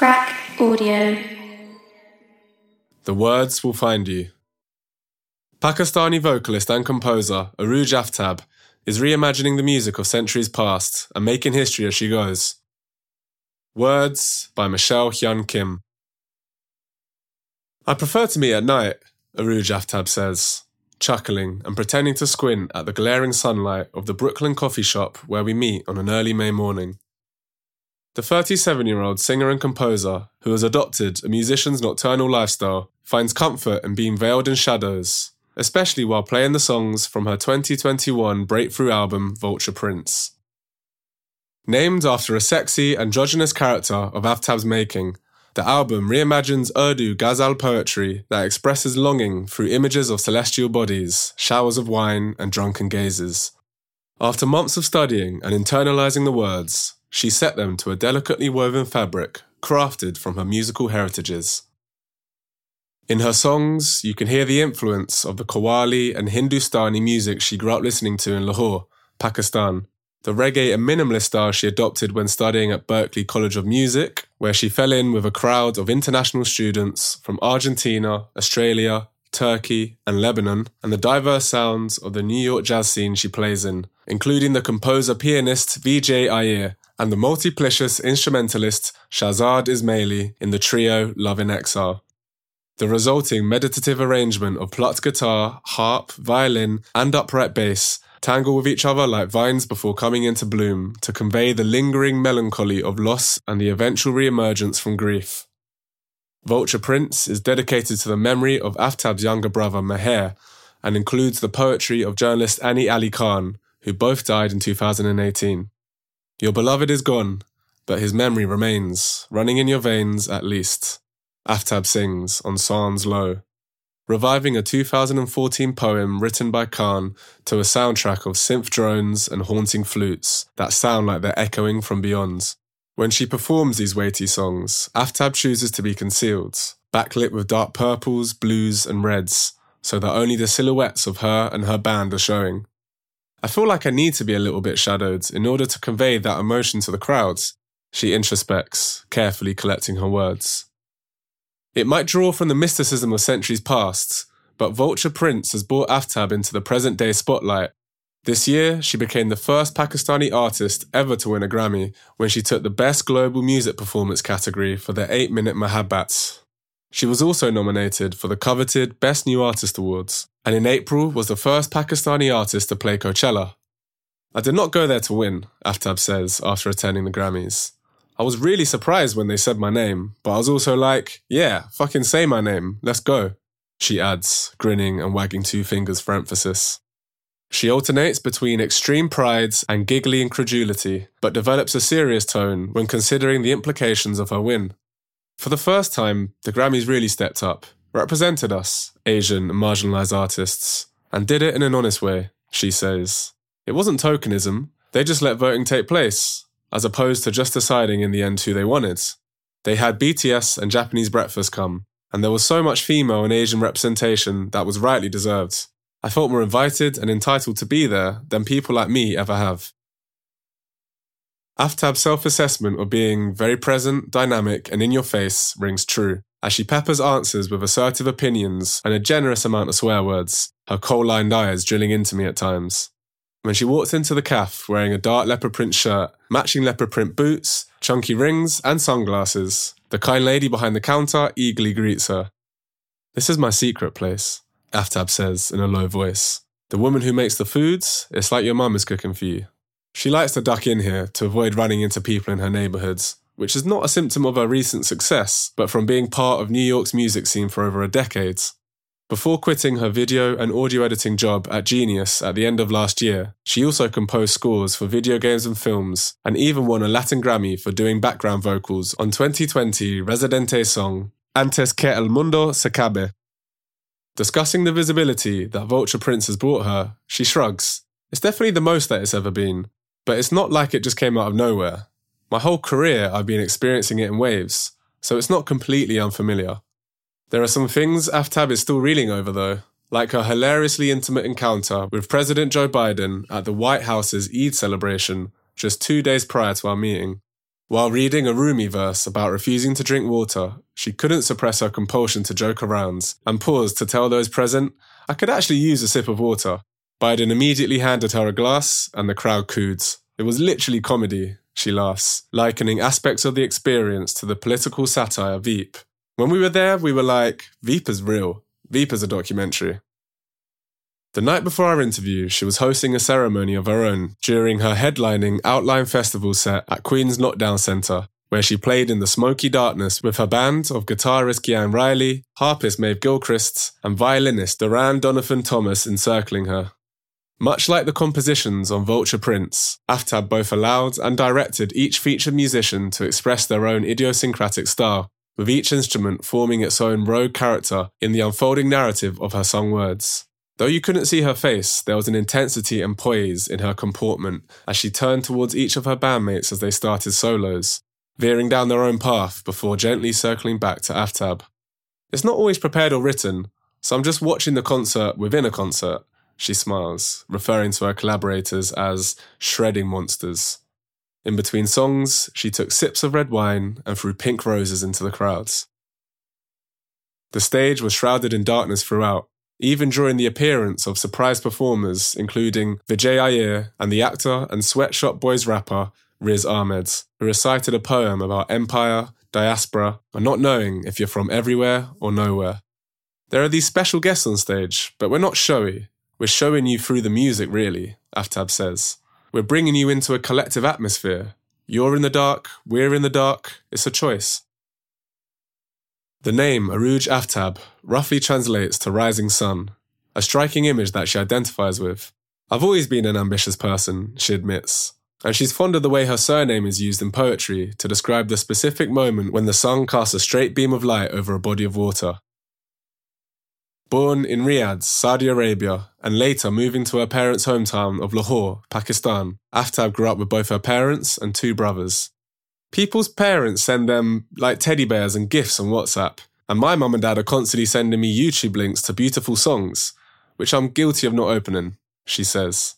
Crack Audio. The words will find you. Pakistani vocalist and composer Arooj Aftab is reimagining the music of centuries past and making history as she goes. Words by Michelle Hyun Kim. I prefer to meet at night, Arooj Aftab says, chuckling and pretending to squint at the glaring sunlight of the Brooklyn coffee shop where we meet on an early May morning. The 37 year old singer and composer, who has adopted a musician's nocturnal lifestyle, finds comfort in being veiled in shadows, especially while playing the songs from her 2021 breakthrough album Vulture Prince. Named after a sexy, androgynous character of Aftab's making, the album reimagines Urdu ghazal poetry that expresses longing through images of celestial bodies, showers of wine, and drunken gazes. After months of studying and internalizing the words, she set them to a delicately woven fabric crafted from her musical heritages. In her songs, you can hear the influence of the Qawwali and Hindustani music she grew up listening to in Lahore, Pakistan, the reggae and minimalist style she adopted when studying at Berklee College of Music, where she fell in with a crowd of international students from Argentina, Australia, Turkey, and Lebanon, and the diverse sounds of the New York jazz scene she plays in, including the composer pianist Vijay Iyer and the multiplicious instrumentalist Shahzad Ismaili in the trio Love in Exile. The resulting meditative arrangement of plucked guitar, harp, violin, and upright bass tangle with each other like vines before coming into bloom to convey the lingering melancholy of loss and the eventual re-emergence from grief. Vulture Prince is dedicated to the memory of Aftab's younger brother Meher and includes the poetry of journalist Annie Ali Khan, who both died in 2018. Your beloved is gone, but his memory remains, running in your veins at least. Aftab sings on Saans Lo, reviving a 2014 poem written by Khan to a soundtrack of synth drones and haunting flutes that sound like they're echoing from beyond. When she performs these weighty songs, Aftab chooses to be concealed, backlit with dark purples, blues, and reds, so that only the silhouettes of her and her band are showing. I feel like I need to be a little bit shadowed in order to convey that emotion to the crowds, she introspects, carefully collecting her words. It might draw from the mysticism of centuries past, but Vulture Prince has brought Aftab into the present day spotlight. This year, she became the first Pakistani artist ever to win a Grammy when she took the Best Global Music Performance category for the 8 Minute Mohabbat. She was also nominated for the coveted Best New Artist Awards and in April was the first Pakistani artist to play Coachella. I did not go there to win, Aftab says after attending the Grammys. I was really surprised when they said my name, but I was also like, yeah, fucking say my name, let's go. She adds, grinning and wagging two fingers for emphasis. She alternates between extreme pride and giggly incredulity, but develops a serious tone when considering the implications of her win. For the first time, the Grammys really stepped up, represented us, Asian and marginalised artists, and did it in an honest way, she says. It wasn't tokenism, they just let voting take place, as opposed to just deciding in the end who they wanted. They had BTS and Japanese breakfast come, and there was so much female and Asian representation that was rightly deserved. I felt more invited and entitled to be there than people like me ever have. Aftab's self assessment of being very present, dynamic, and in your face rings true as she peppers answers with assertive opinions and a generous amount of swear words, her coal lined eyes drilling into me at times. When she walks into the cafe wearing a dark leopard print shirt, matching leopard print boots, chunky rings, and sunglasses, the kind lady behind the counter eagerly greets her. This is my secret place, Aftab says in a low voice. The woman who makes the foods, it's like your mum is cooking for you. She likes to duck in here to avoid running into people in her neighbourhoods, which is not a symptom of her recent success, but from being part of New York's music scene for over a decade. Before quitting her video and audio editing job at Genius at the end of last year, she also composed scores for video games and films, and even won a Latin Grammy for doing background vocals on 2020 Residente song Antes que el mundo se acabe. Discussing the visibility that Vulture Prince has brought her, she shrugs. It's definitely the most that it's ever been, but it's not like it just came out of nowhere. My whole career, I've been experiencing it in waves, so it's not completely unfamiliar. There are some things Aftab is still reeling over, though, like her hilariously intimate encounter with President Joe Biden at the White House's Eid celebration just two days prior to our meeting. While reading a Rumi verse about refusing to drink water, she couldn't suppress her compulsion to joke around and paused to tell those present, I could actually use a sip of water. Biden immediately handed her a glass, and the crowd cooed. It was literally comedy, she laughs, likening aspects of the experience to the political satire Veep. When we were there, we were like, Veep is real. Veep is a documentary. The night before our interview, she was hosting a ceremony of her own during her headlining Outline Festival set at Queen's Knockdown Centre, where she played in the smoky darkness with her band of guitarist Gyan Riley, harpist Maeve Gilchrist, and violinist Darian Donovan Thomas encircling her. Much like the compositions on Vulture Prince, Aftab both allowed and directed each featured musician to express their own idiosyncratic style, with each instrument forming its own rogue character in the unfolding narrative of her sung words. Though you couldn't see her face, there was an intensity and poise in her comportment as she turned towards each of her bandmates as they started solos, veering down their own path before gently circling back to Aftab. It's not always prepared or written, so I'm just watching the concert within a concert, she smiles, referring to her collaborators as shredding monsters. In between songs, she took sips of red wine and threw pink roses into the crowds. The stage was shrouded in darkness throughout, even during the appearance of surprise performers including Vijay Iyer and the actor and Swet Shop Boys rapper Riz Ahmed, who recited a poem about empire, diaspora, and not knowing if you're from everywhere or nowhere. There are these special guests on stage, but we're not showy. We're showing you through the music, really, Aftab says. We're bringing you into a collective atmosphere. You're in the dark, we're in the dark, it's a choice. The name Arooj Aftab roughly translates to rising sun, a striking image that she identifies with. I've always been an ambitious person, she admits, and she's fond of the way her surname is used in poetry to describe the specific moment when the sun casts a straight beam of light over a body of water. Born in Riyadh, Saudi Arabia, and later moving to her parents' hometown of Lahore, Pakistan, Aftab grew up with both her parents and two brothers. People's parents send them like teddy bears and gifts on WhatsApp. And my mum and dad are constantly sending me YouTube links to beautiful songs, which I'm guilty of not opening, she says.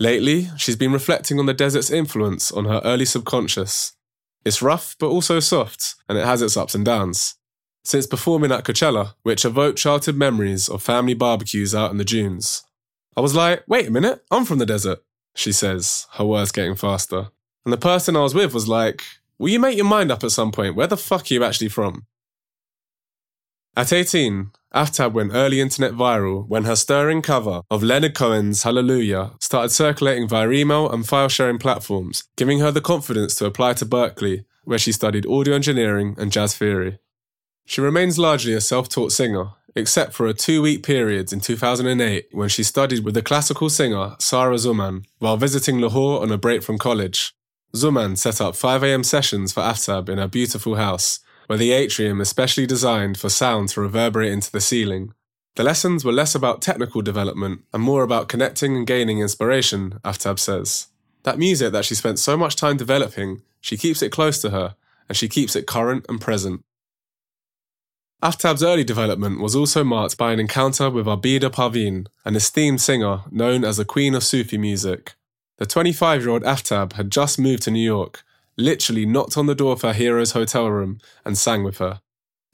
Lately, she's been reflecting on the desert's influence on her early subconscious. It's rough, but also soft, and it has its ups and downs. Since performing at Coachella, which evoked childhood memories of family barbecues out in the dunes. I was like, wait a minute, I'm from the desert, she says, her words getting faster. And the person I was with was like, Will you make your mind up at some point? Where the fuck are you actually from? At 18, Aftab went early internet viral when her stirring cover of Leonard Cohen's Hallelujah started circulating via email and file sharing platforms, giving her the confidence to apply to Berklee, where she studied audio engineering and jazz theory. She remains largely a self taught singer, except for a two week period in 2008 when she studied with the classical singer Sara Zaman while visiting Lahore on a break from college. Zaman set up 5am sessions for Aftab in her beautiful house, where the atrium is specially designed for sound to reverberate into the ceiling. The lessons were less about technical development and more about connecting and gaining inspiration, Aftab says. That music that she spent so much time developing, she keeps it close to her, and she keeps it current and present. Aftab's early development was also marked by an encounter with Abida Parveen, an esteemed singer known as the Queen of Sufi music. The 25 year old Aftab had just moved to New York, literally knocked on the door of her hero's hotel room, and sang with her.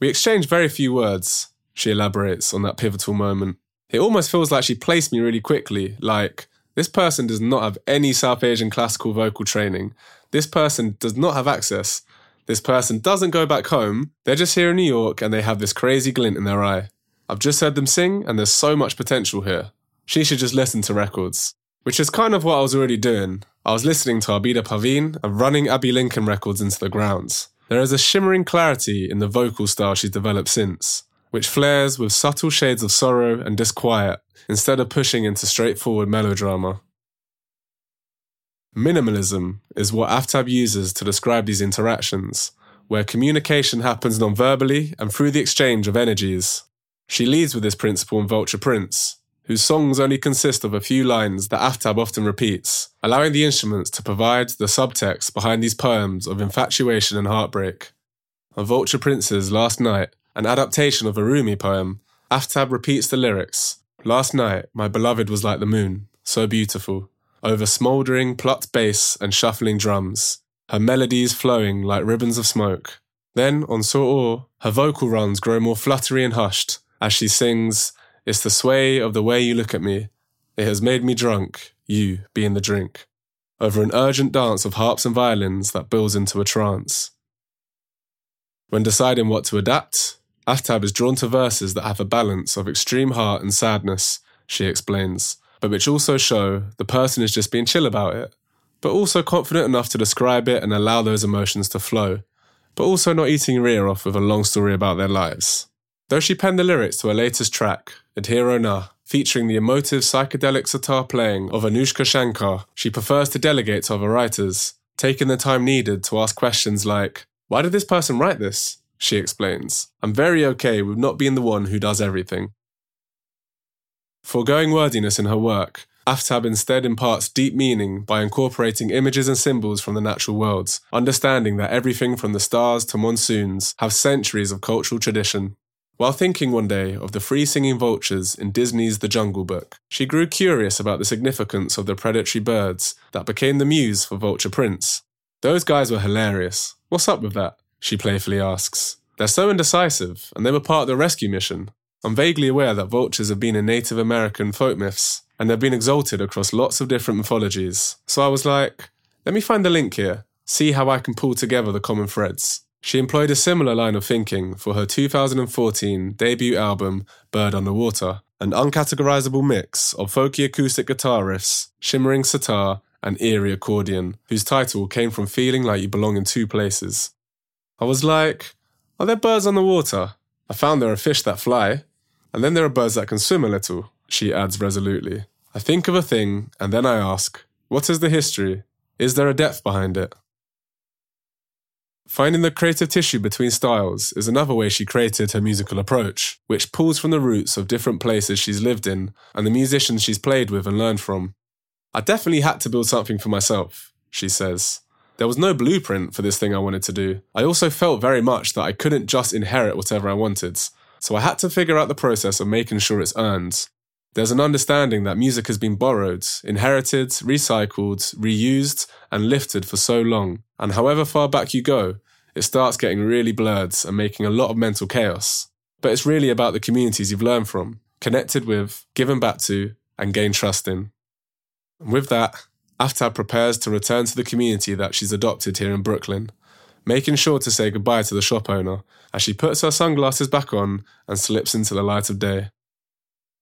We exchanged very few words, she elaborates on that pivotal moment. It almost feels like she placed me really quickly, like, this person does not have any South Asian classical vocal training. This person does not have access. This person doesn't go back home. They're just here in New York and they have this crazy glint in their eye. I've just heard them sing and there's so much potential here. She should just listen to records which is kind of what I was already doing. I was listening to Abida Parveen and running Abbey Lincoln records into the grounds. There is a shimmering clarity in the vocal style she's developed since, which flares with subtle shades of sorrow and disquiet instead of pushing into straightforward melodrama. Minimalism is what Aftab uses to describe these interactions, where communication happens non-verbally and through the exchange of energies. She leads with this principle in Vulture Prince, whose songs only consist of a few lines that Aftab often repeats, allowing the instruments to provide the subtext behind these poems of infatuation and heartbreak. On Vulture Prince's Last Night, an adaptation of a Rumi poem, Aftab repeats the lyrics Last night, my beloved was like the moon, so beautiful, over smouldering, plucked bass and shuffling drums. her melodies flowing like ribbons of smoke. Then, on Suroor, her vocal runs grow more fluttery and hushed as she sings, It's the sway of the way you look at me. It has made me drunk, you being the drink. Over an urgent dance of harps and violins that builds into a trance. When deciding what to adapt, Aftab is drawn to verses that have a balance of extreme heart and sadness, she explains, but which also show the person is just being chill about it, but also confident enough to describe it and allow those emotions to flow, but also not eating your ear off with a long story about their lives. Though she penned the lyrics to her latest track, Udhero Na, featuring the emotive psychedelic sitar playing of Anoushka Shankar, she prefers to delegate to other writers, taking the time needed to ask questions like, Why did this person write this? She explains, I'm very okay with not being the one who does everything. Foregoing wordiness in her work, Aftab instead imparts deep meaning by incorporating images and symbols from the natural worlds, understanding that everything from the stars to monsoons have centuries of cultural tradition. While thinking one day of the free singing vultures in Disney's The Jungle Book, she grew curious about the significance of the predatory birds that became the muse for Vulture Prince. Those guys were hilarious. What's up with that? She playfully asks. They're so indecisive, and they were part of the rescue mission. I'm vaguely aware that vultures have been in Native American folk myths, and they've been exalted across lots of different mythologies. So I was like, let me find the link here, see how I can pull together the common threads. She employed a similar line of thinking for her 2014 debut album, Bird on the Water, an uncategorizable mix of folky acoustic guitar riffs, shimmering sitar, and eerie accordion, whose title came from feeling like you belong in two places. I was like, are there birds on the water? I found there are fish that fly, and then there are birds that can swim a little, she adds resolutely. I think of a thing, and then I ask, what is the history? Is there a depth behind it? Finding the creative tissue between styles is another way she created her musical approach, which pulls from the roots of different places she's lived in and the musicians she's played with and learned from. I definitely had to build something for myself, she says. There was no blueprint for this thing I wanted to do. I also felt very much that I couldn't just inherit whatever I wanted, so I had to figure out the process of making sure it's earned. There's an understanding that music has been borrowed, inherited, recycled, reused, and lifted for so long, and however far back you go, it starts getting really blurred and making a lot of mental chaos. But it's really about the communities you've learned from, connected with, given back to, and gained trust in. And with that, Aftab prepares to return to the community that she's adopted here in Brooklyn, making sure to say goodbye to the shop owner as she puts her sunglasses back on and slips into the light of day.